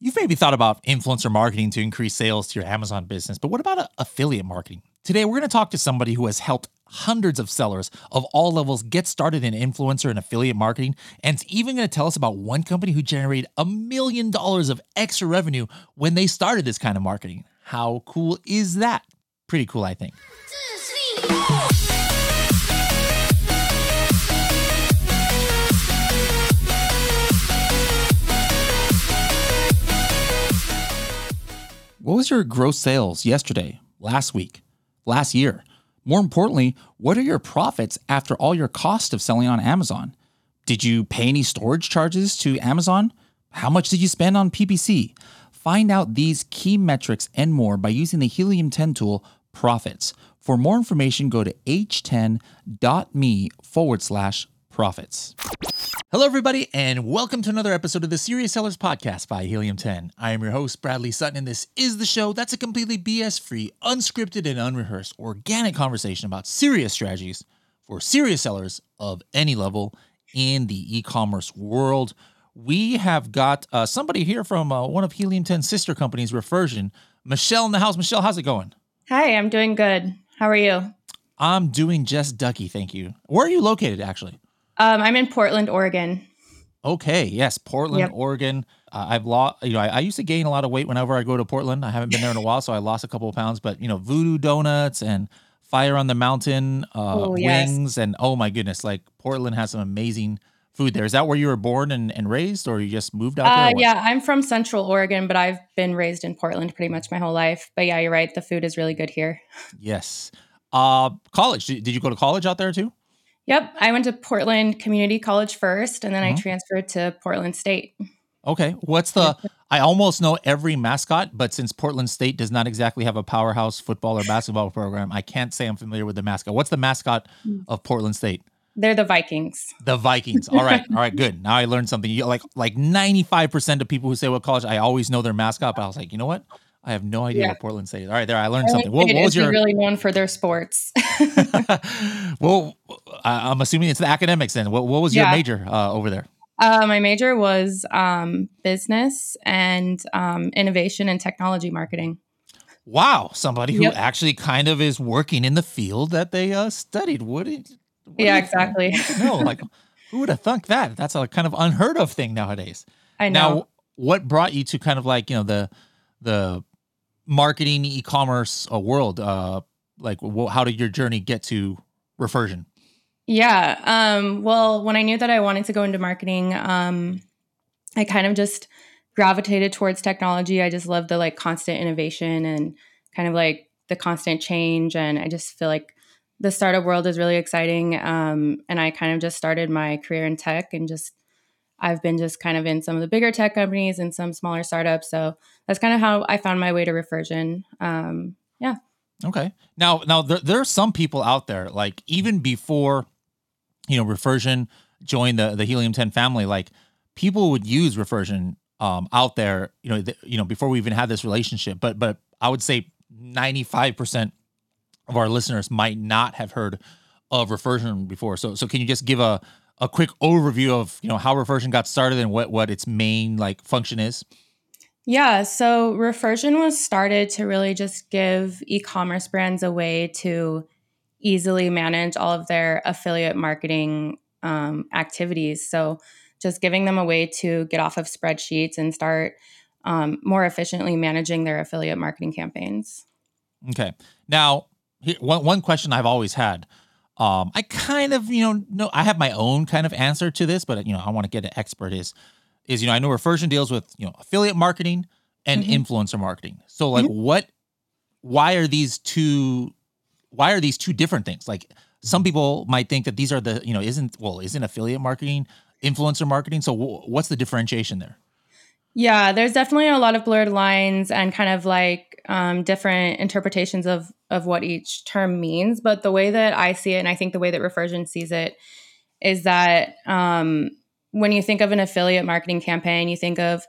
You've maybe thought about influencer marketing to increase sales to your Amazon business, but what about affiliate marketing? Today, we're going to talk to somebody who has helped hundreds of sellers of all levels get started in influencer and affiliate marketing, and it's even going to tell us about one company who generated a million dollars of extra revenue when they started this kind of marketing. How cool is that? Pretty cool, I think. What was your gross sales yesterday, last week, last year? More importantly, what are your profits after all your cost of selling on Amazon? Did you pay any storage charges to Amazon? How much did you spend on PPC? Find out these key metrics and more by using the Helium 10 tool, Profits. For more information, go to h10.me forward slash profits. Hello, everybody, and welcome to another episode of the Serious Sellers Podcast by Helium 10. I am your host, Bradley Sutton, and this is the show that's a completely BS free, unscripted, and unrehearsed organic conversation about serious strategies for serious sellers of any level in the e commerce world. We have got uh, somebody here from uh, one of Helium 10's sister companies, Refersion. Michelle in the house. Michelle, how's it going? Hi, I'm doing good. How are you? I'm doing just ducky, thank you. Where are you located, actually? Um, I'm in Portland, Oregon. Okay, yes, Portland, yep. Oregon. Uh, I've lost, you know, I, I, used to gain a lot of weight whenever I go to Portland. I haven't been there in a while, so I lost a couple of pounds. But you know, Voodoo Donuts and Fire on the Mountain uh, wings, yes. and oh my goodness, like Portland has some amazing food there. Is that where you were born and, and raised, or you just moved out there? Uh, yeah, I'm from Central Oregon, but I've been raised in Portland pretty much my whole life. But yeah, you're right. The food is really good here. Yes. Uh, college. Did you go to college out there too? Yep. I went to Portland Community College first, and then mm-hmm. I transferred to Portland State. Okay. What's the, I almost know every mascot, but since Portland State does not exactly have a powerhouse football or basketball program, I can't say I'm familiar with the mascot. What's the mascot mm. of Portland State? They're the Vikings. The Vikings. All right. All right. Good. Now I learned something. You, like like 95% of people who say what college, I always know their mascot, but I was like, you know what? I have no idea yeah. what Portland State is. All right, there I learned something. What, what was your really known for their sports? well, I'm assuming it's the academics. Then, what, what was your yeah. major uh, over there? Uh, my major was um, business and um, innovation and technology marketing. Wow, somebody who yep. actually kind of is working in the field that they uh, studied. What yeah, exactly. No, like who would have thunk that? That's a kind of unheard of thing nowadays. I know. Now, what brought you to kind of like you know the the marketing e-commerce uh, world uh like wh- how did your journey get to refersion yeah um well when i knew that i wanted to go into marketing um i kind of just gravitated towards technology. I just love the like constant innovation and kind of like the constant change and i just feel like the startup world is really exciting um and i kind of just started my career in tech and just I've been just kind of in some of the bigger tech companies and some smaller startups. So that's kind of how I found my way to Refersion. Um, yeah. Okay. Now, now there, there are some people out there, like even before, you know, Refersion joined the the Helium 10 family, like people would use Refersion um, out there, you know, you know, before we even had this relationship. But but I would say 95% of our listeners might not have heard of Refersion before. So so can you just give a a quick overview of you know how Refersion got started and what what its main like function is? Yeah, so Refersion was started to really just give e-commerce brands a way to easily manage all of their affiliate marketing um, activities. So just giving them a way to get off of spreadsheets and start um, more efficiently managing their affiliate marketing campaigns. Okay. Now, one one question I've always had um, I kind of, you know, know I have my own kind of answer to this, but you know, I want to get an expert is is you know, I know Refersion deals with, you know, affiliate marketing and mm-hmm. influencer marketing. So like mm-hmm. what why are these two why are these two different things? Like some people might think that these are the, you know, isn't well, isn't affiliate marketing influencer marketing? So w- what's the differentiation there? Yeah, there's definitely a lot of blurred lines and kind of like um, different interpretations of of what each term means. But the way that I see it, and I think the way that Refersion sees it, is that um, when you think of an affiliate marketing campaign, you think of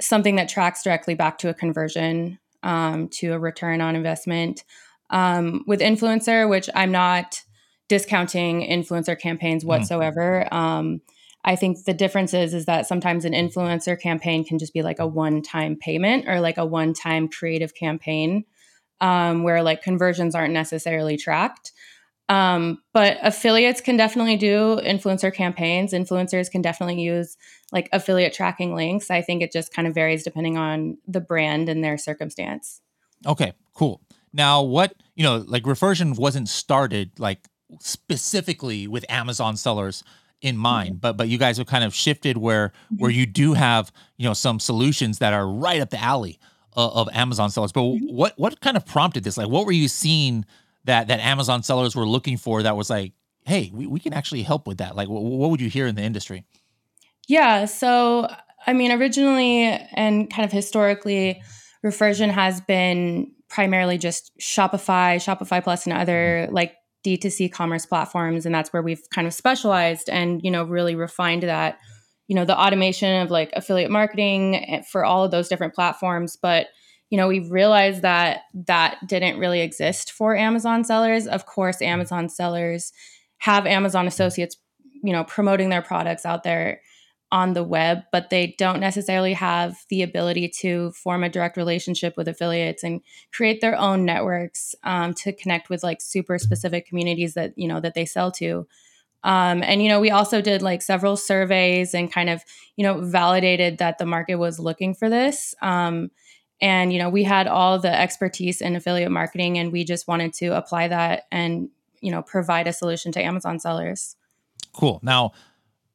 something that tracks directly back to a conversion, um, to a return on investment. Um, with influencer, which I'm not discounting influencer campaigns mm. whatsoever. Mm I think the difference is is that sometimes an influencer campaign can just be like a one-time payment or like a one-time creative campaign um, where like conversions aren't necessarily tracked. Um, but affiliates can definitely do influencer campaigns. Influencers can definitely use like affiliate tracking links. I think it just kind of varies depending on the brand and their circumstance. Okay, cool. Now, what, you know, like Refersion wasn't started like specifically with Amazon sellers in mm-hmm. mind, but but you guys have kind of shifted where where mm-hmm. you do have, you know, some solutions that are right up the alley of, of Amazon sellers. But mm-hmm. what what kind of prompted this? Like what were you seeing that that Amazon sellers were looking for that was like, hey, we, we can actually help with that? Like what, what would you hear in the industry? Yeah, so I mean originally and kind of historically Refersion has been primarily just Shopify, Shopify Plus, and other like D2C commerce platforms. And that's where we've kind of specialized and, you know, really refined that, you know, the automation of like affiliate marketing eh, for all of those different platforms. But, you know, we realized that that didn't really exist for Amazon sellers. Of course, Amazon sellers have Amazon associates, you know, promoting their products out there on the web, but they don't necessarily have the ability to form a direct relationship with affiliates and create their own networks um, to connect with like super specific communities that you know that they sell to. Um, and you know, we also did like several surveys and kind of you know validated that the market was looking for this. Um, and you know, we had all the expertise in affiliate marketing, and we just wanted to apply that and you know provide a solution to Amazon sellers. Cool. Now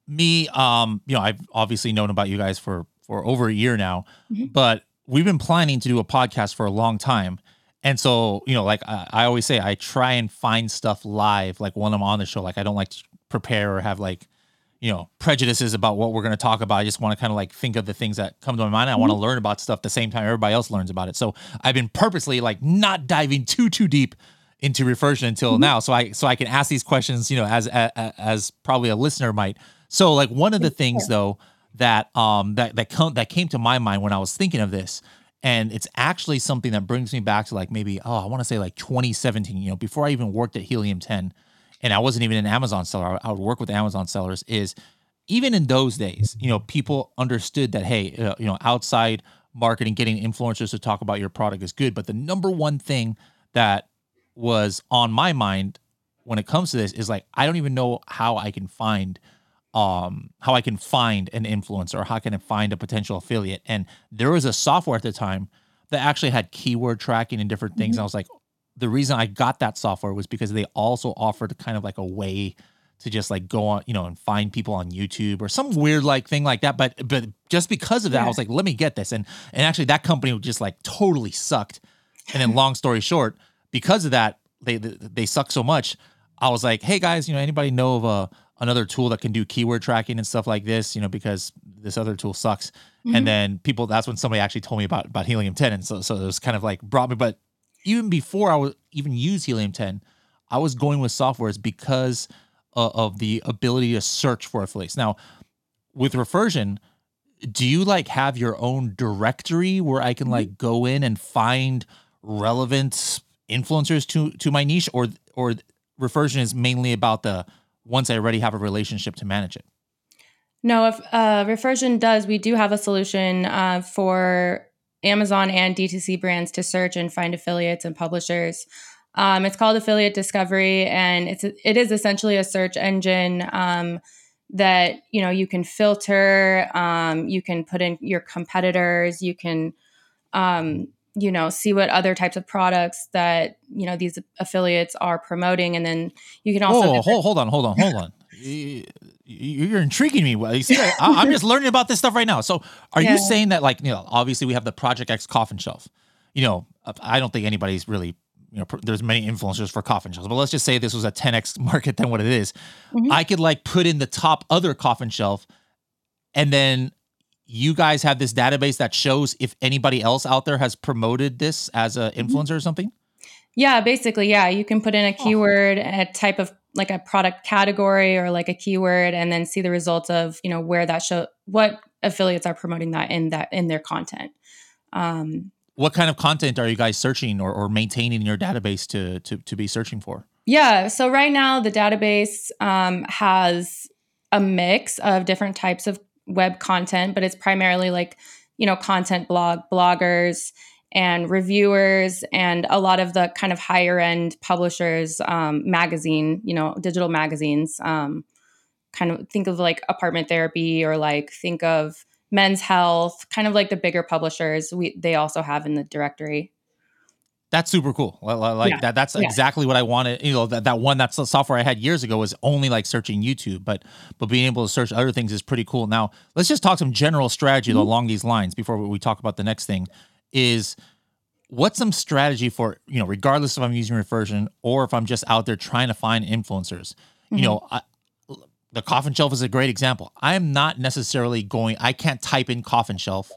me, um, you know, I've obviously known about you guys for for over a year now, mm-hmm. but we've been planning to do a podcast for a long time. And so, you know, like I, I, always say, I try and find stuff live, like when I'm on the show. Like I don't like to prepare or have like, you know, prejudices about what we're going to talk about. I just want to kind of like think of the things that come to my mind. I mm-hmm. want to learn about stuff the same time everybody else learns about it. So I've been purposely like not diving too too deep into refersion until mm-hmm. now, so I so I can ask these questions, you know, as as, as probably a listener might. So like one of the things though that um that that come that came to my mind when I was thinking of this and it's actually something that brings me back to like maybe oh I want to say like 2017 you know before I even worked at Helium 10 and I wasn't even an Amazon seller I would work with Amazon sellers is even in those days you know people understood that hey uh, you know outside marketing getting influencers to talk about your product is good but the number one thing that was on my mind when it comes to this is like I don't even know how I can find um, how I can find an influencer or how can I find a potential affiliate. And there was a software at the time that actually had keyword tracking and different things. Mm-hmm. And I was like, the reason I got that software was because they also offered kind of like a way to just like go on, you know, and find people on YouTube or some weird like thing like that. But but just because of that, yeah. I was like, let me get this. And and actually that company just like totally sucked. And then long story short, because of that, they they, they suck so much. I was like, hey guys, you know, anybody know of a another tool that can do keyword tracking and stuff like this, you know, because this other tool sucks. Mm-hmm. And then people, that's when somebody actually told me about, about Helium 10. And so, so it was kind of like brought me, but even before I was even use Helium 10, I was going with softwares because uh, of the ability to search for affiliates. Now, with Refersion, do you like have your own directory where I can mm-hmm. like go in and find relevant influencers to to my niche, or or Refersion is mainly about the once I already have a relationship to manage it? No, if uh, Refersion does, we do have a solution uh, for Amazon and D2C brands to search and find affiliates and publishers. Um, it's called Affiliate Discovery, and it's it is essentially a search engine um, that you know you can filter, um, you can put in your competitors, you can um, you know see what other types of products that you know these affiliates are promoting and then you can also oh, hold, hold on hold on hold on you're intriguing me you see I, am just learning about this stuff right now so are yeah. you saying that like you know obviously we have the project x coffin shelf you know i don't think anybody's really you know there's many influencers for coffin shelves but let's just say this was a 10x market than what it is. Mm-hmm. i could like put in the top other coffin shelf and then you guys have this database that shows if anybody else out there has promoted this as an mm-hmm. influencer or something? Yeah, basically, yeah. You can put in a oh. keyword, a type of like a product category or like a keyword, and then see the results of you know where that show what affiliates are promoting that in that in their content. Um, what kind of content are you guys searching or, or maintaining in your database to, to to be searching for? Yeah, so right now the database um, has a mix of different types of web content, but it's primarily like, you know, content blog bloggers and reviewers and a lot of the kind of higher end publishers, um, magazine, you know, digital magazines. Um, kind of think of like apartment therapy or like think of men's health, kind of like the bigger publishers we they also have in the directory. That's super cool. Like yeah. that. That's yeah. exactly what I wanted. You know, that, that one that's the software I had years ago was only like searching YouTube, but but being able to search other things is pretty cool. Now let's just talk some general strategy mm-hmm. along these lines before we talk about the next thing. Is what's some strategy for you know, regardless if I'm using Refersion or if I'm just out there trying to find influencers. Mm-hmm. You know, I, the coffin shelf is a great example. I'm not necessarily going. I can't type in coffin shelf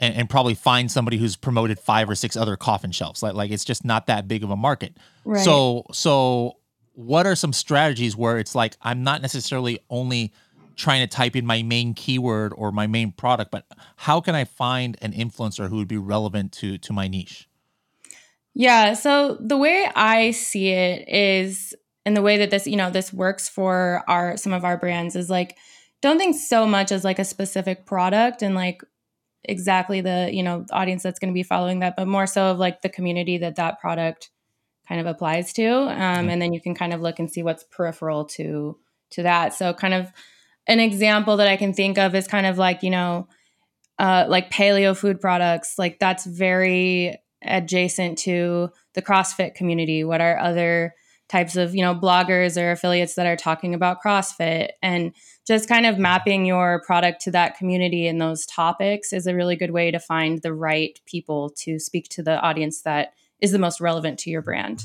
and, and, probably find somebody who's promoted five or six other coffin shelves. Like like it's just not that big of a market. Right. So so what are some strategies where it's like I'm not necessarily only trying to type in my main keyword or my main product, but how can I find an influencer who would be relevant to to my niche? Yeah, so the way I see it is and the way that this, you know, this works for our some of our brands is like don't think so much as like a specific product and like exactly the you know audience that's going to be following that but more so of like the community that that product kind of applies to um, mm-hmm. and then you can kind of look and see what's peripheral to to that so kind of an example that i can think of is kind of like you know uh, like paleo food products like that's very adjacent to the crossfit community what are other types of you know bloggers or affiliates that are talking about crossfit and just kind of mapping your product to that community and those topics is a really good way to find the right people to speak to the audience that is the most relevant to your brand.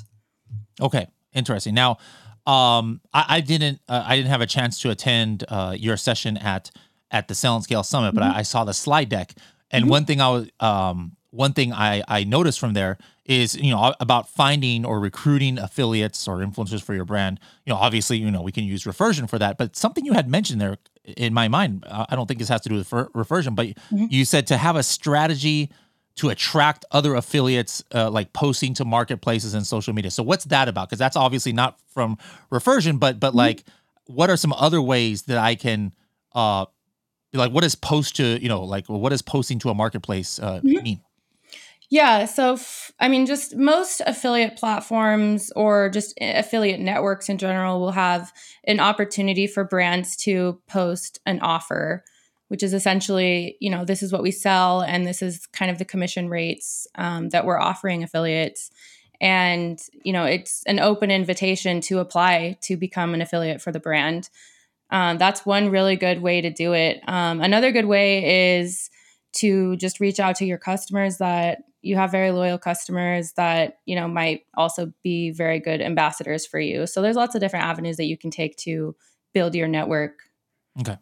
Okay, interesting. Now, um, I, I didn't uh, I didn't have a chance to attend uh, your session at at the Sell and Scale Summit, but mm-hmm. I, I, saw the slide deck, and mm-hmm. one thing I was um, one thing I I noticed from there is you know about finding or recruiting affiliates or influencers for your brand you know obviously you know we can use refersion for that but something you had mentioned there in my mind i don't think this has to do with refersion but mm-hmm. you said to have a strategy to attract other affiliates uh, like posting to marketplaces and social media so what's that about because that's obviously not from refersion but but mm-hmm. like what are some other ways that i can uh like what is post to you know like what does posting to a marketplace uh, mm-hmm. mean yeah. So, f- I mean, just most affiliate platforms or just affiliate networks in general will have an opportunity for brands to post an offer, which is essentially, you know, this is what we sell and this is kind of the commission rates um, that we're offering affiliates. And, you know, it's an open invitation to apply to become an affiliate for the brand. Um, that's one really good way to do it. Um, another good way is to just reach out to your customers that you have very loyal customers that you know might also be very good ambassadors for you. So there's lots of different avenues that you can take to build your network. Okay.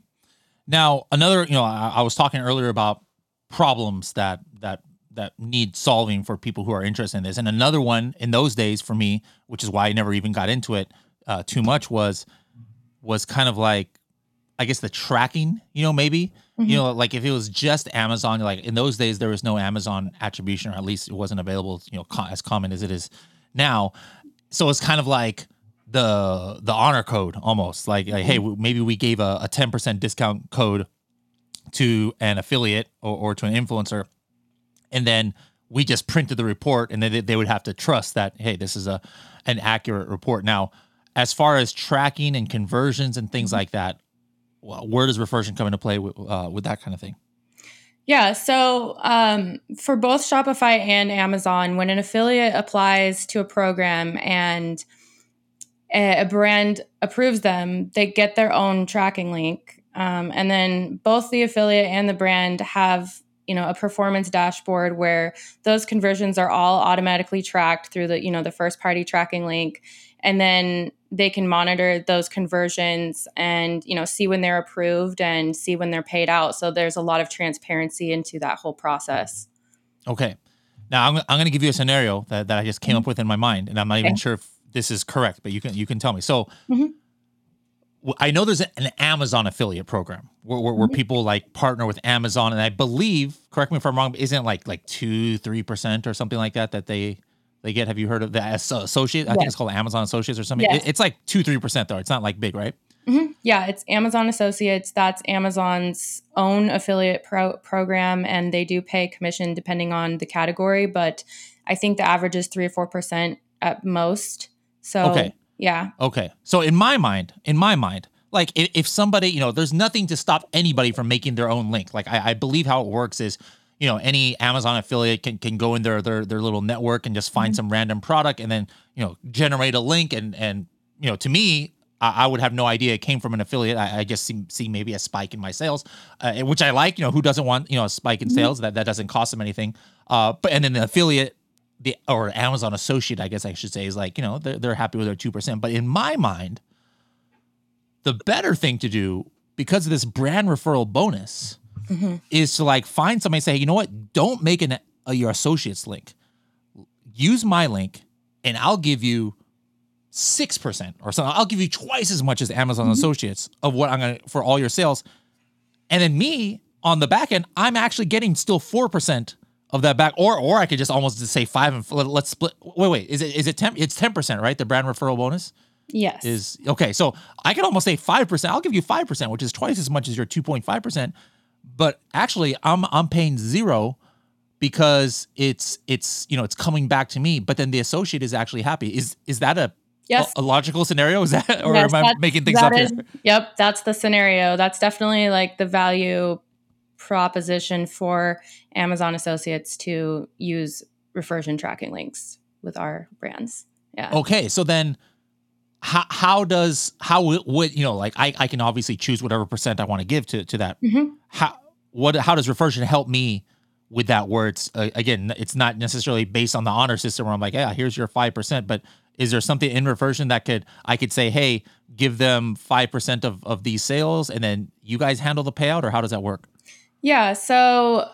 Now another you know I, I was talking earlier about problems that that that need solving for people who are interested in this. And another one in those days for me which is why i never even got into it uh, too much was was kind of like I guess the tracking, you know, maybe, mm-hmm. you know, like if it was just Amazon, like in those days, there was no Amazon attribution, or at least it wasn't available, you know, co- as common as it is now. So it's kind of like the the honor code almost like, like hey, mm-hmm. maybe we gave a, a 10% discount code to an affiliate or, or to an influencer. And then we just printed the report and then they, they would have to trust that, hey, this is a an accurate report. Now, as far as tracking and conversions and things mm-hmm. like that, where does refersion come into play with, uh, with that kind of thing? Yeah, so um, for both Shopify and Amazon, when an affiliate applies to a program and a brand approves them, they get their own tracking link, um, and then both the affiliate and the brand have you know a performance dashboard where those conversions are all automatically tracked through the you know the first party tracking link and then they can monitor those conversions and you know see when they're approved and see when they're paid out so there's a lot of transparency into that whole process okay now i'm, I'm going to give you a scenario that, that i just came mm-hmm. up with in my mind and i'm not okay. even sure if this is correct but you can you can tell me so mm-hmm. I know there's an Amazon affiliate program where, where, where, mm-hmm. people like partner with Amazon, and I believe, correct me if I'm wrong, isn't like like two, three percent or something like that that they they get. Have you heard of the associate? I yes. think it's called Amazon Associates or something. Yes. It, it's like two, three percent though. It's not like big, right? Mhm. Yeah, it's Amazon Associates. That's Amazon's own affiliate pro- program, and they do pay commission depending on the category. But I think the average is three or four percent at most. So Okay. yeah, Okay. So in my mind, in my mind, like if, if somebody, you know, there's nothing to stop anybody from making their own link. Like I, I believe how it works is, you know, any Amazon affiliate can, can go in their, their their little network and just find some random product and then, you know, generate a link and and you know, to me, I, I would have no idea it came from an affiliate. I, I just see, see maybe a spike in my sales, uh, which I like. You know, who doesn't want you know a spike in sales? That that doesn't cost them anything. Uh, but and then the affiliate the or Amazon associate, I guess I should say, is like, you know, they're, they're happy with their 2%. But in my mind, the better thing to do because of this brand referral bonus is to like find somebody and say, hey, you know what? Don't make an uh, your associates link. Use my link and I'll give you 6% or something. I'll give you twice as much as Amazon associates of what I'm to for all your sales. And then me on the back end, I'm actually getting still 4% of that back, or or I could just almost just say five and let- let's split. Wait, wait, is it is it ten? It's ten percent, right? The brand referral bonus yes, is okay. So I can almost say five percent. I'll give you five percent, which is twice as much as your two point five percent. But actually, I'm I'm paying zero because it's it's you know it's coming back to me. But then the associate is actually happy. Is is that a yes. a, a logical scenario? Is that or Yes, am I making things up is- here? Yep, that's the scenario. That's definitely like the value proposition for Amazon Associates to use refersion tracking links with our brands. Yeah. Okay, so then how how does how would, you know like I, I can obviously choose whatever percent I want to give to to that. Mhm. How what how does refersion help me with that? Where it's uh, again, it's not necessarily based on the honor system where I'm like, yeah, here's your five percent, but is there something in refersion that could I could say, hey, give them five percent of of these sales, and then you guys handle the payout, or how does that work? Yeah. So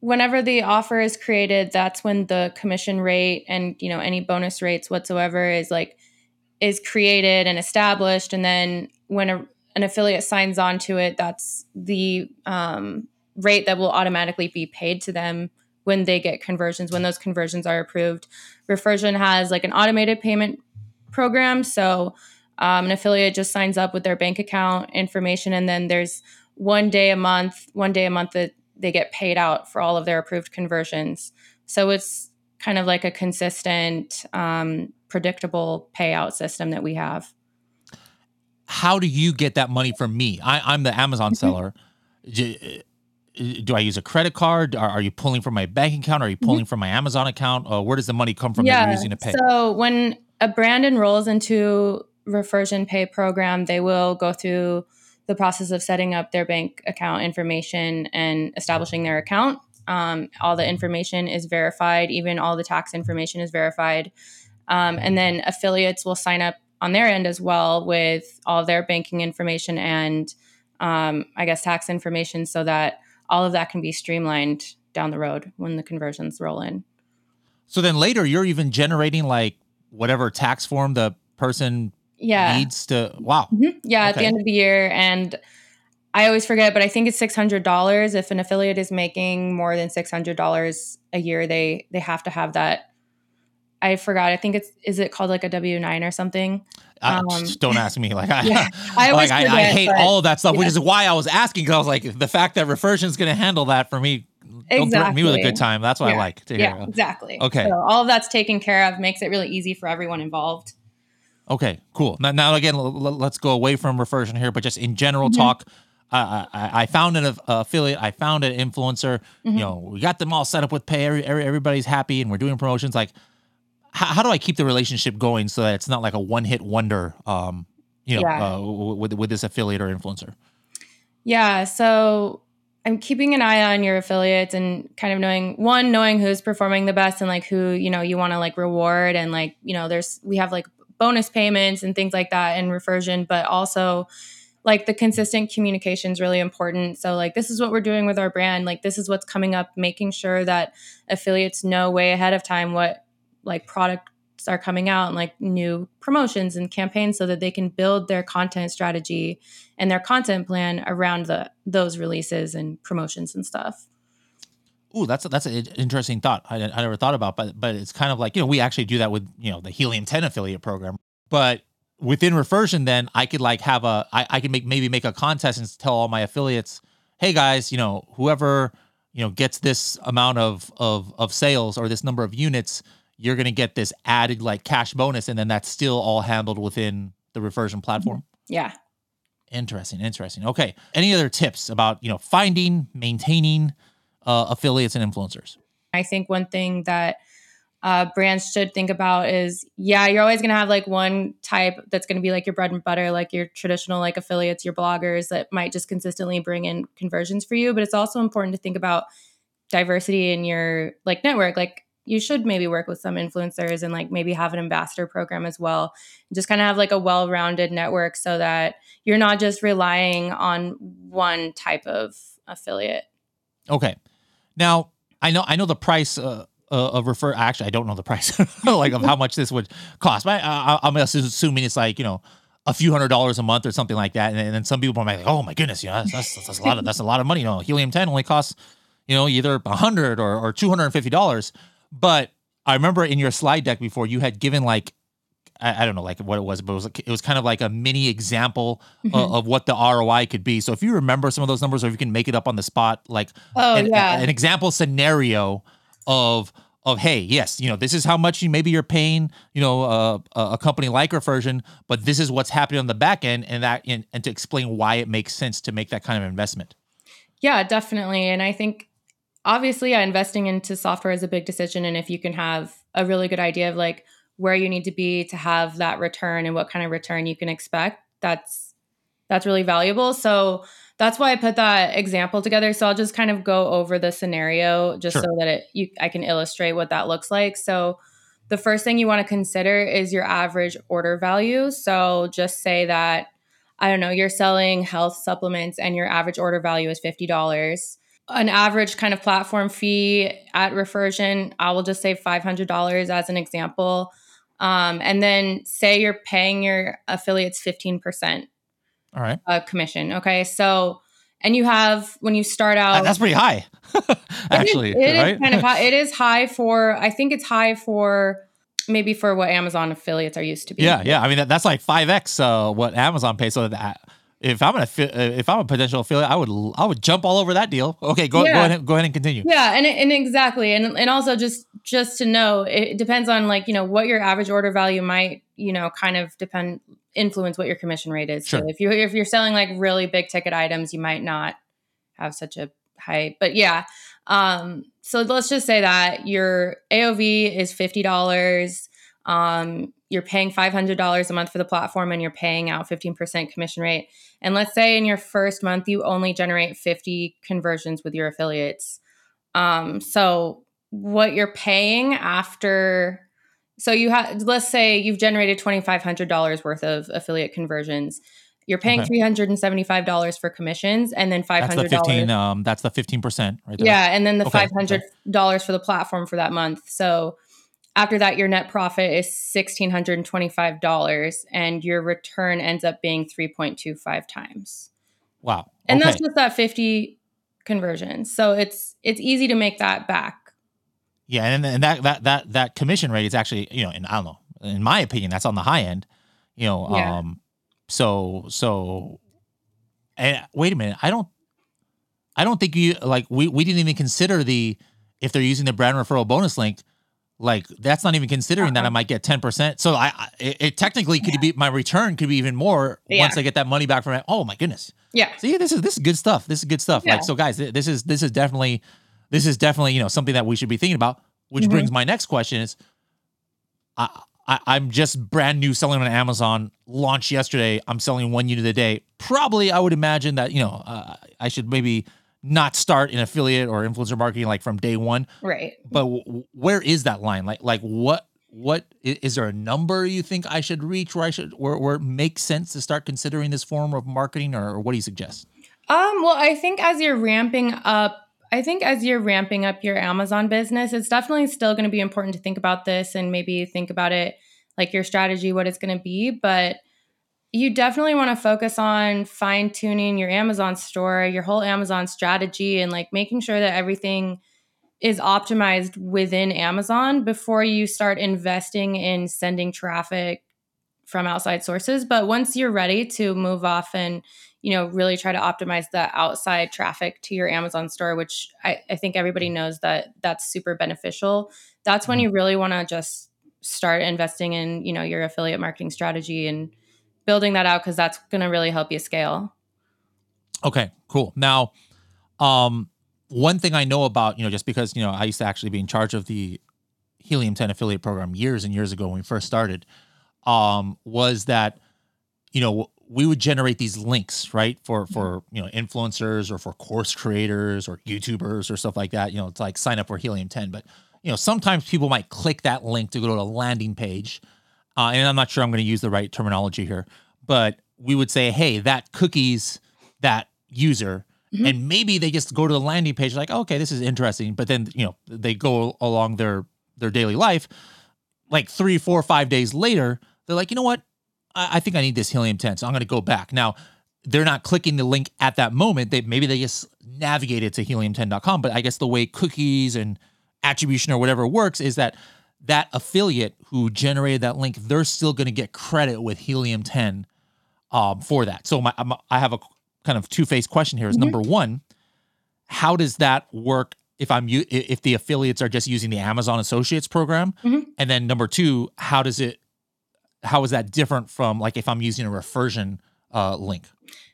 whenever the offer is created, that's when the commission rate and you know any bonus rates whatsoever is like is created and established, and then when a, an affiliate signs on to it, that's the um, rate that will automatically be paid to them when they get conversions when those conversions are approved. Refersion has like an automated payment program, so um, an affiliate just signs up with their bank account information, and then there's one day a month, one day a month that they get paid out for all of their approved conversions. So it's kind of like a consistent, um, predictable payout system that we have. How do you get that money from me? I, I'm the Amazon Mhm. seller. Do, do I use a credit card? Are, are you pulling from my bank account? Are you pulling from my Amazon account? Uh, where does the money come from that you're using to pay? So when a brand enrolls into Refersion Pay program, they will go through the process of setting up their bank account information and establishing their account. Um, all the information is verified, even all the tax information is verified. Um, and then affiliates will sign up on their end as well with all their banking information and um, I guess tax information so that all of that can be streamlined down the road when the conversions roll in. So then later, you're even generating like whatever tax form the person Yeah. needs to. Wow. Mhm. Yeah, at the end of the year. And I always forget, but I think it's six hundred dollars. If an affiliate is making more than six hundred dollars a year, they they have to have that. I forgot. I think it's is it called like a W nine or something? I, Um, just don't ask me. Like I, yeah, I like I, I hate but- all of that stuff, which is why I was asking because I was like, the fact that refersion is going to handle that for me, don't threaten me with a good time. That's what I like to hear. Yeah, exactly. Okay. So all of that's taken care of, makes it really easy for everyone involved. Okay, cool. Now, now again, let's go away from refersion here, but just in general Mhm. talk. Uh, I, I found an affiliate. I found an influencer. Mhm. You know, we got them all set up with pay. Every, every, everybody's happy, and we're doing promotions. Like, how, how do I keep the relationship going so that it's not like a one hit wonder? Um, you know, Yeah. uh, with with this affiliate or influencer. Yeah, so I'm keeping an eye on your affiliates and kind of knowing one, knowing who's performing the best and like who, you know, you want to like reward and like, you know, there's we have like bonus payments and things like that and refersion, but also like the consistent communication is really important. So like this is what we're doing with our brand, like this is what's coming up, making sure that affiliates know way ahead of time what like products are coming out and like new promotions and campaigns so that they can build their content strategy and their content plan around the those releases and promotions and stuff. Ooh, that's a, that's an interesting thought. I, I never thought about, but but it's kind of like you know we actually do that with you know the Helium Ten affiliate program. But within refersion, then I could like have a I, I could make maybe make a contest and tell all my affiliates, hey guys, you know, whoever you know gets this amount of of of sales or this number of units, you're gonna get this added like cash bonus, and then that's still all handled within the refersion platform. Yeah. Interesting, interesting. Okay. Any other tips about you know finding, maintaining uh, affiliates and influencers? I think one thing that uh, brands should think about is yeah, you're always going to have like one type that's going to be like your bread and butter, like your traditional like affiliates, your bloggers that might just consistently bring in conversions for you. But it's also important to think about diversity in your like network. Like you should maybe work with some influencers and like maybe have an ambassador program as well. Just kind of have like a well-rounded network so that you're not just relying on one type of affiliate. Okay. Now, I know I know the price uh, uh, of refer actually I don't know the price like of how much this would cost. But I, am assuming it's like, you know, a few hundred dollars a month or something like that. And, and then some people might be like, "Oh my goodness, you know, that's, that's, that's a lot of that's a lot of money. You know, Helium 10 only costs, you know, either 100 or or 250 dollars." But I remember in your slide deck before you had given like I, I, don't know like what it was, but it was it was kind of like a mini example mm-hmm. of, of, what the ROI could be. So if you remember some of those numbers, or if you can make it up on the spot, like oh, an, yeah. a, an example scenario of of hey yes you know this is how much you maybe you're paying you know uh, a company like Refersion, but this is what's happening on the back end, and that and, and to explain why it makes sense to make that kind of investment. Yeah, definitely, and I think obviously yeah, investing into software is a big decision and if you can have a really good idea of like where you need to be to have that return and what kind of return you can expect that's that's really valuable. So that's why i put that example together. So i'll just kind of go over the scenario just sure. so that it you i can illustrate what that looks like. So the first thing you want to consider is your average order value. So just say that i don't know you're selling health supplements and your average order value is $50 an average kind of platform fee at Refersion, I will just say $500 as an example. Um, and then say you're paying your affiliates 15%. All right. A commission. Okay. So, and you have, when you start out, that's pretty high, actually. It, is, it right? is kind of high. It is high for, I think it's high for, maybe for what Amazon affiliates are used to be. Yeah, yeah. I mean, that, that's like five x uh, what Amazon pays. So that if I'm an uh, if I'm a potential affiliate, I would I would jump all over that deal. Okay, go, yeah. go ahead go ahead and continue. Yeah, and and exactly, and and also just just to know, it depends on like you know what your average order value might you know kind of depend influence what your commission rate is. Sure. So if you if you're selling like really big ticket items, you might not have such a high. But yeah, um, so let's just say that your AOV is fifty dollars. Um, you're paying $500 a month for the platform and you're paying out 15% commission rate. And let's say in your first month, you only generate 50 conversions with your affiliates. Um, so what you're paying after, so you have, let's say you've generated $2,500 worth of affiliate conversions. You're paying okay. $375 for commissions and then $500. That's the 15, um, that's the 15% right there. Yeah. And then the okay. $500 okay. for the platform for that month. So after that, your net profit is $1,625 and your return ends up being 3.25 times. Wow. Okay. And that's just that 50 conversion. So it's it's easy to make that back. Yeah, and, and that that that that commission rate is actually, you know, and I don't know, in my opinion, that's on the high end. You know, yeah. um so so and wait a minute, I don't I don't think you like we we didn't even consider the if they're using the brand referral bonus link like that's not even considering uh-huh. that I might get 10%. So I, I it, it, technically could yeah. be my return could be even more yeah. once I get that money back from it. Oh my goodness. Yeah. See, this is this is good stuff. This is good stuff. Yeah. Like so guys, this is this is definitely this is definitely, you know, something that we should be thinking about, which mm-hmm. brings my next question is I, I am just brand new selling on Amazon, launched yesterday. I'm selling one unit a day. Probably I would imagine that, you know, uh, I should maybe not start an affiliate or influencer marketing like from day one. Right. But w- where is that line? Like like what what is there a number you think I should reach where I should where, where it makes sense to start considering this form of marketing or, or what do you suggest? Um well I think as you're ramping up I think as you're ramping up your Amazon business, it's definitely still going to be important to think about this and maybe think about it like your strategy, what it's going to be. But you definitely want to focus on fine tuning your Amazon store, your whole Amazon strategy, and like making sure that everything is optimized within Amazon before you start investing in sending traffic from outside sources. But once you're ready to move off and you know really try to optimize the outside traffic to your Amazon store, which I, I think everybody knows that that's super beneficial. That's when mm-hmm. you really want to just start investing in you know your affiliate marketing strategy and building that out because that's going to really help you scale. Okay, cool. Now, um, one thing I know about, you know, just because, you know, I used to actually be in charge of the Helium 10 affiliate program years and years ago when we first started, um, was that, you know, we would generate these links, right? For for you know influencers or for course creators or YouTubers or stuff like that. You know, it's like sign up for Helium 10. But you know, sometimes people might click that link to go to a landing page. Uh, and I'm not sure I'm going to use the right terminology here, but we would say, hey, that cookies that user Mm-hmm. And maybe they just go to the landing page like, okay, this is interesting, but then you know they go along their their daily life. Like three, four, five days later, they're like, you know what? I, I think I need this helium 10, so I'm going to go back now. They're not clicking the link at that moment. They maybe they just navigated to helium10.com, but I guess the way cookies and attribution or whatever works is that that affiliate who generated that link, they're still going to get credit with Helium 10 um, for that. So my, I have a kind of two faced question here is mm-hmm. number one, how does that work if I'm if the affiliates are just using the Amazon Associates program? Mm-hmm. And then number two, how does it how is that different from like if I'm using a refersion uh, link?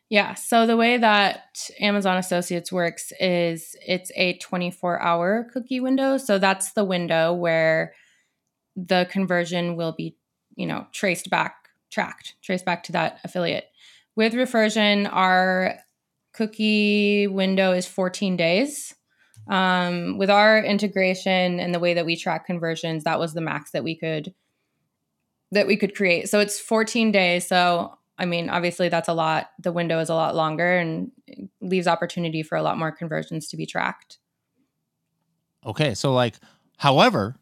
Yeah. So the way that Amazon Associates works is it's a 24 hour cookie window. So that's the window where the conversion will be, you know, traced back, tracked, traced back to that affiliate. With Refersion, our cookie window is 14 days. Um, with our integration and the way that we track conversions, that was the max that we could that we could create. So it's 14 days. So I mean, obviously that's a lot. The window is a lot longer and leaves opportunity for a lot more conversions to be tracked. Okay, so like, however,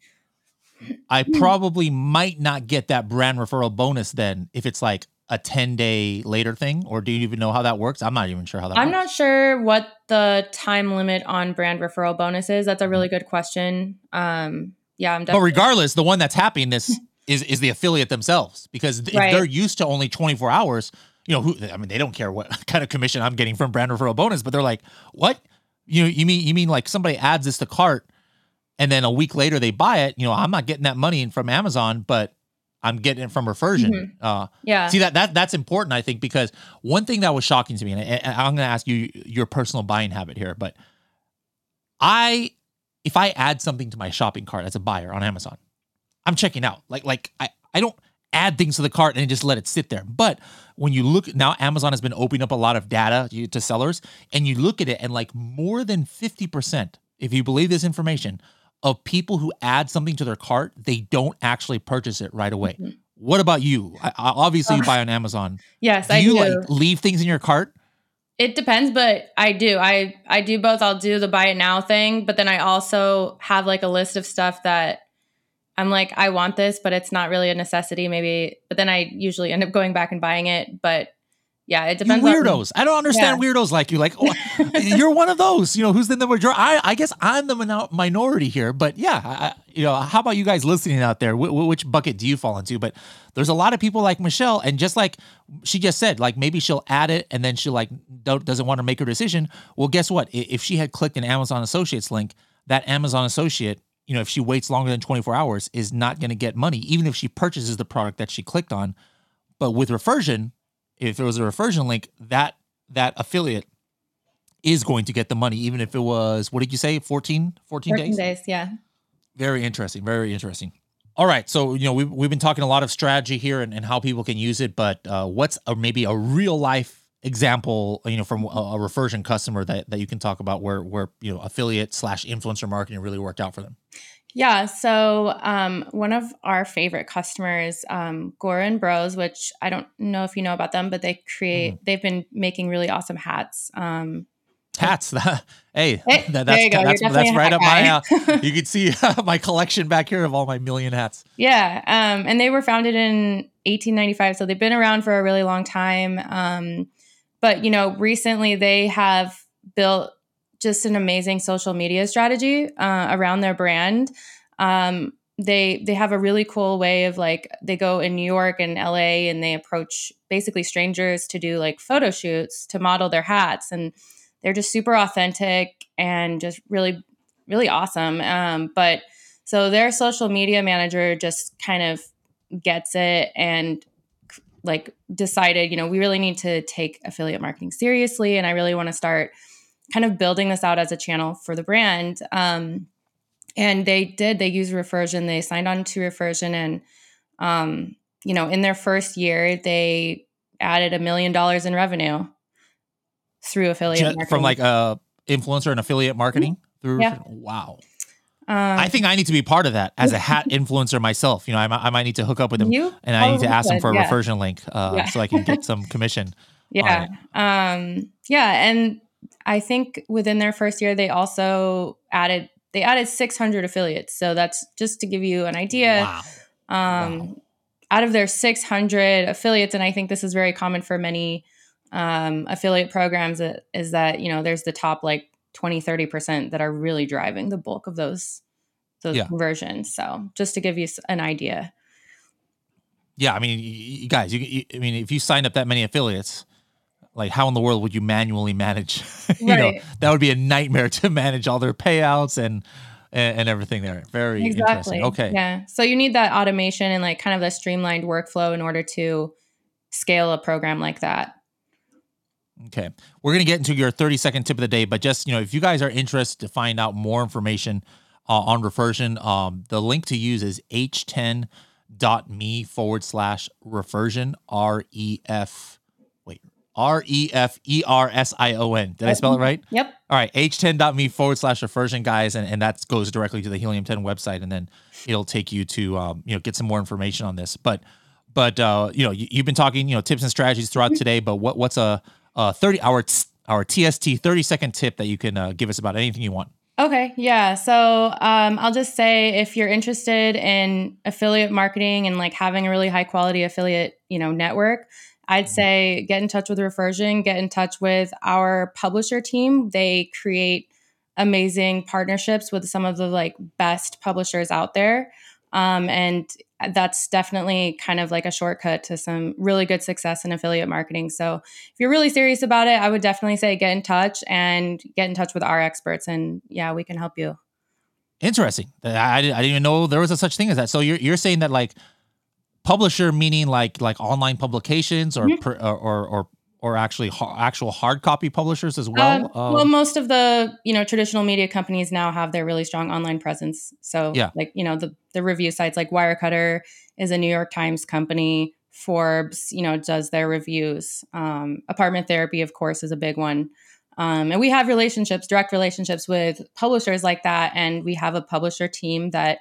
I probably might not get that brand referral bonus then if it's like a 10 day later thing or do you even know how that works i'm not even sure how that i'm works. not sure what the time limit on brand referral bonus is that's a really mm-hmm. good question um yeah i'm definitely- but regardless the one that's happening this is is the affiliate themselves because if right. they're used to only 24 hours you know who i mean they don't care what kind of commission i'm getting from brand referral bonus but they're like what you know you mean you mean like somebody adds this to cart and then a week later they buy it you know i'm not getting that money from amazon but I'm getting it from refersion. Mm-hmm. Uh, yeah. See that that that's important, I think, because one thing that was shocking to me, and, and I'm going to ask you your personal buying habit here, but I, if I add something to my shopping cart as a buyer on Amazon, I'm checking out. Like like I I don't add things to the cart and just let it sit there. But when you look now, Amazon has been opening up a lot of data to sellers, and you look at it, and like more than fifty percent, if you believe this information of people who add something to their cart, they don't actually purchase it right away. Mm-hmm. What about you? I, obviously, you buy on Amazon. Yes, I do I you do. like leave things in your cart? It depends, but I do. I I do both. I'll do the buy it now thing, but then I also have like a list of stuff that I'm like, I want this, but it's not really a necessity. Maybe, but then I usually end up going back and buying it. But yeah, it depends. You weirdos. On, I don't understand yeah. weirdos like you. Like oh, you're one of those. You know who's in the majority. I, I guess I'm the minority here. But yeah, I, you know, how about you guys listening out there? Wh- which bucket do you fall into? But there's a lot of people like Michelle, and just like she just said, like maybe she'll add it, and then she like doesn't want to make her decision. Well, guess what? If she had clicked an Amazon Associates link, that Amazon Associate you know, if she waits longer than 24 hours, is not going to get money, even if she purchases the product that she clicked on. But with refersion, if there was a refersion link, that that affiliate is going to get the money, even if it was, what did you say, 14, 14, 14 days? days, yeah. Very interesting. Very interesting. All right. So, you know, we've, we've been talking a lot of strategy here and, and how people can use it, but uh, what's a, maybe a real life example, you know, from a, a refersion customer that, that you can talk about where, where, you know, affiliate slash influencer marketing really worked out for them? Yeah. So um, one of our favorite customers, um, Goorin Bros, which I don't know if you know about them, but they create, mm. they've been making really awesome hats. Um, hats. hey, hey that, that's, that's, that's right up my alley. you can see my collection back here of all my million hats. Yeah. Um, and they were founded in 1895. So they've been around for a really long time. Um, but, you know, recently they have built just an amazing social media strategy uh, around their brand. Um, they they have a really cool way of like they go in New York and LA and they approach basically strangers to do like photo shoots to model their hats and they're just super authentic and just really really awesome. Um, but so their social media manager just kind of gets it and like decided, you know, we really need to take affiliate marketing seriously and I really want to start kind of building this out as a channel for the brand. Um, and they did they used refersion they signed on to refersion and um, you know in their first year they added a million dollars in revenue through affiliate Ju- from like a influencer and affiliate marketing through Yeah. wow um, i think i need to be part of that as a hat influencer myself you know i, might- I might need to hook up with them and i need to ask them for a yeah. refersion link uh, Yeah. so i can get some commission yeah um yeah and i think within their first year they also added they added 600 affiliates. So that's just to give you an idea. Wow. Um, Wow. out of their 600 affiliates and i think this is very common for many um, affiliate programs is that you know there's the top like 20 30% that are really driving the bulk of those those Yeah. conversions. So just to give you an idea. Yeah i mean you guys you, you i mean if you signed up that many affiliates like how in the world would you manually manage? You know Right. that would be a nightmare to manage all their payouts and and, and everything there. Very exactly. Interesting okay. Yeah. So you need that automation and like kind of a streamlined workflow in order to scale a program like that. Okay. We're going to get into your 30 second tip of the day, but just, you know, if you guys are interested to find out more information uh, on refersion, um, the link to use is h10.me forward slash refersion, R E F, R E F E R S I O N. Did I spell it right? yep All right, h10.me forward slash refersion, guys, and, and that goes directly to the Helium 10 website, and then it'll take you to um, you know get some more information on this. But but uh, you know you, you've been talking you know tips and strategies throughout today, but what what's a, a 30 hour our TST 30 second tip that you can uh, give us about anything you want? Okay, yeah. So um, I'll just say if you're interested in affiliate marketing and like having a really high quality affiliate, you know, network, I'd say get in touch with Refersion, get in touch with our publisher team. They create amazing partnerships with some of the like best publishers out there. Um, and that's definitely kind of like a shortcut to some really good success in affiliate marketing. So if you're really serious about it, I would definitely say get in touch and get in touch with our experts. And yeah, we can help you. Interesting. I, I, I didn't even know there was a such thing as that. So you're you're saying that like publisher meaning like like online publications or Mhm. per, or, or or actually ha- actual hard copy publishers as Um, well. well, Um, most of the you know traditional media companies now have their really strong online presence. So Yeah. like you know the the review sites like Wirecutter is a New York Times company. Forbes, you know, does their reviews. Um, Apartment Therapy, of course, is a big one. Um, and we have relationships, direct relationships with publishers like that, and we have a publisher team that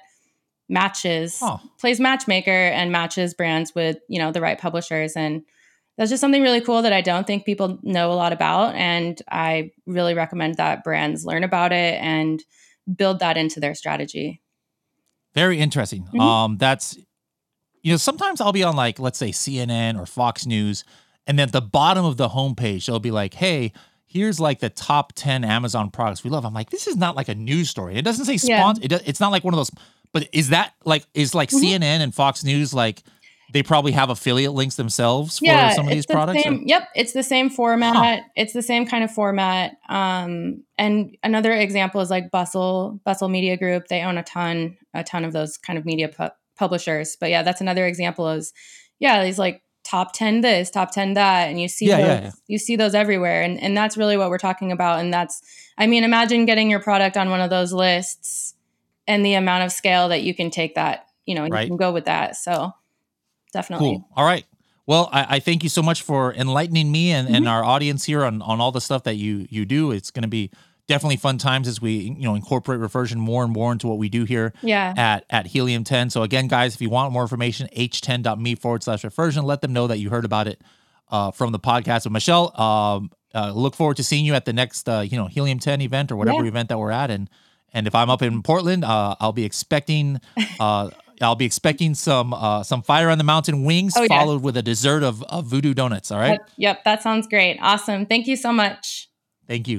matches plays matchmaker and matches brands with you know the right publishers and that's just something really cool that i don't think people know a lot about and i really recommend that brands learn about it and build that into their strategy Very interesting. Mhm. Um, that's you know sometimes I'll be on like let's say CNN or Fox News, and then at the bottom of the homepage they'll be like, "Hey, here's like the top ten Amazon products we love." I'm like, this is not like a news story. It doesn't say Yeah. sponsor. It does, it's not like one of those. But is that like is like Mhm. CNN and Fox News like they probably have affiliate links themselves for yeah some of these the products? same, yep it's the same format it's the same kind of format um, and another example is like bustle bustle media group they own a ton a ton of those kind of media pu- publishers but yeah that's another example is yeah these like top 10 this top 10 that and you see Yeah, those, yeah, yeah. you see those everywhere and and that's really what we're talking about and that's i mean imagine getting your product on one of those lists and the amount of scale that you can take that you know Right. you can go with that so definitely Cool. All right. Well, I, I thank you so much for enlightening me and, Mm-hmm. and our audience here on, on all the stuff that you you do. It's going to be definitely fun times as we you know incorporate refersion more and more into what we do here yeah at at Helium 10. So again, guys, if you want more information, h10.me forward slash refersion. Let them know that you heard about it uh, from the podcast. So Michelle, um, uh, look forward to seeing you at the next uh, you know Helium 10 event or whatever Yeah. event that we're at. And and if I'm up in Portland, uh, I'll be expecting. Uh, I'll be expecting some uh, some fire on the mountain wings, Oh, yeah. followed with a dessert of, of voodoo donuts. All right, Yep, yep, that sounds great. Awesome. Thank you so much. thank you.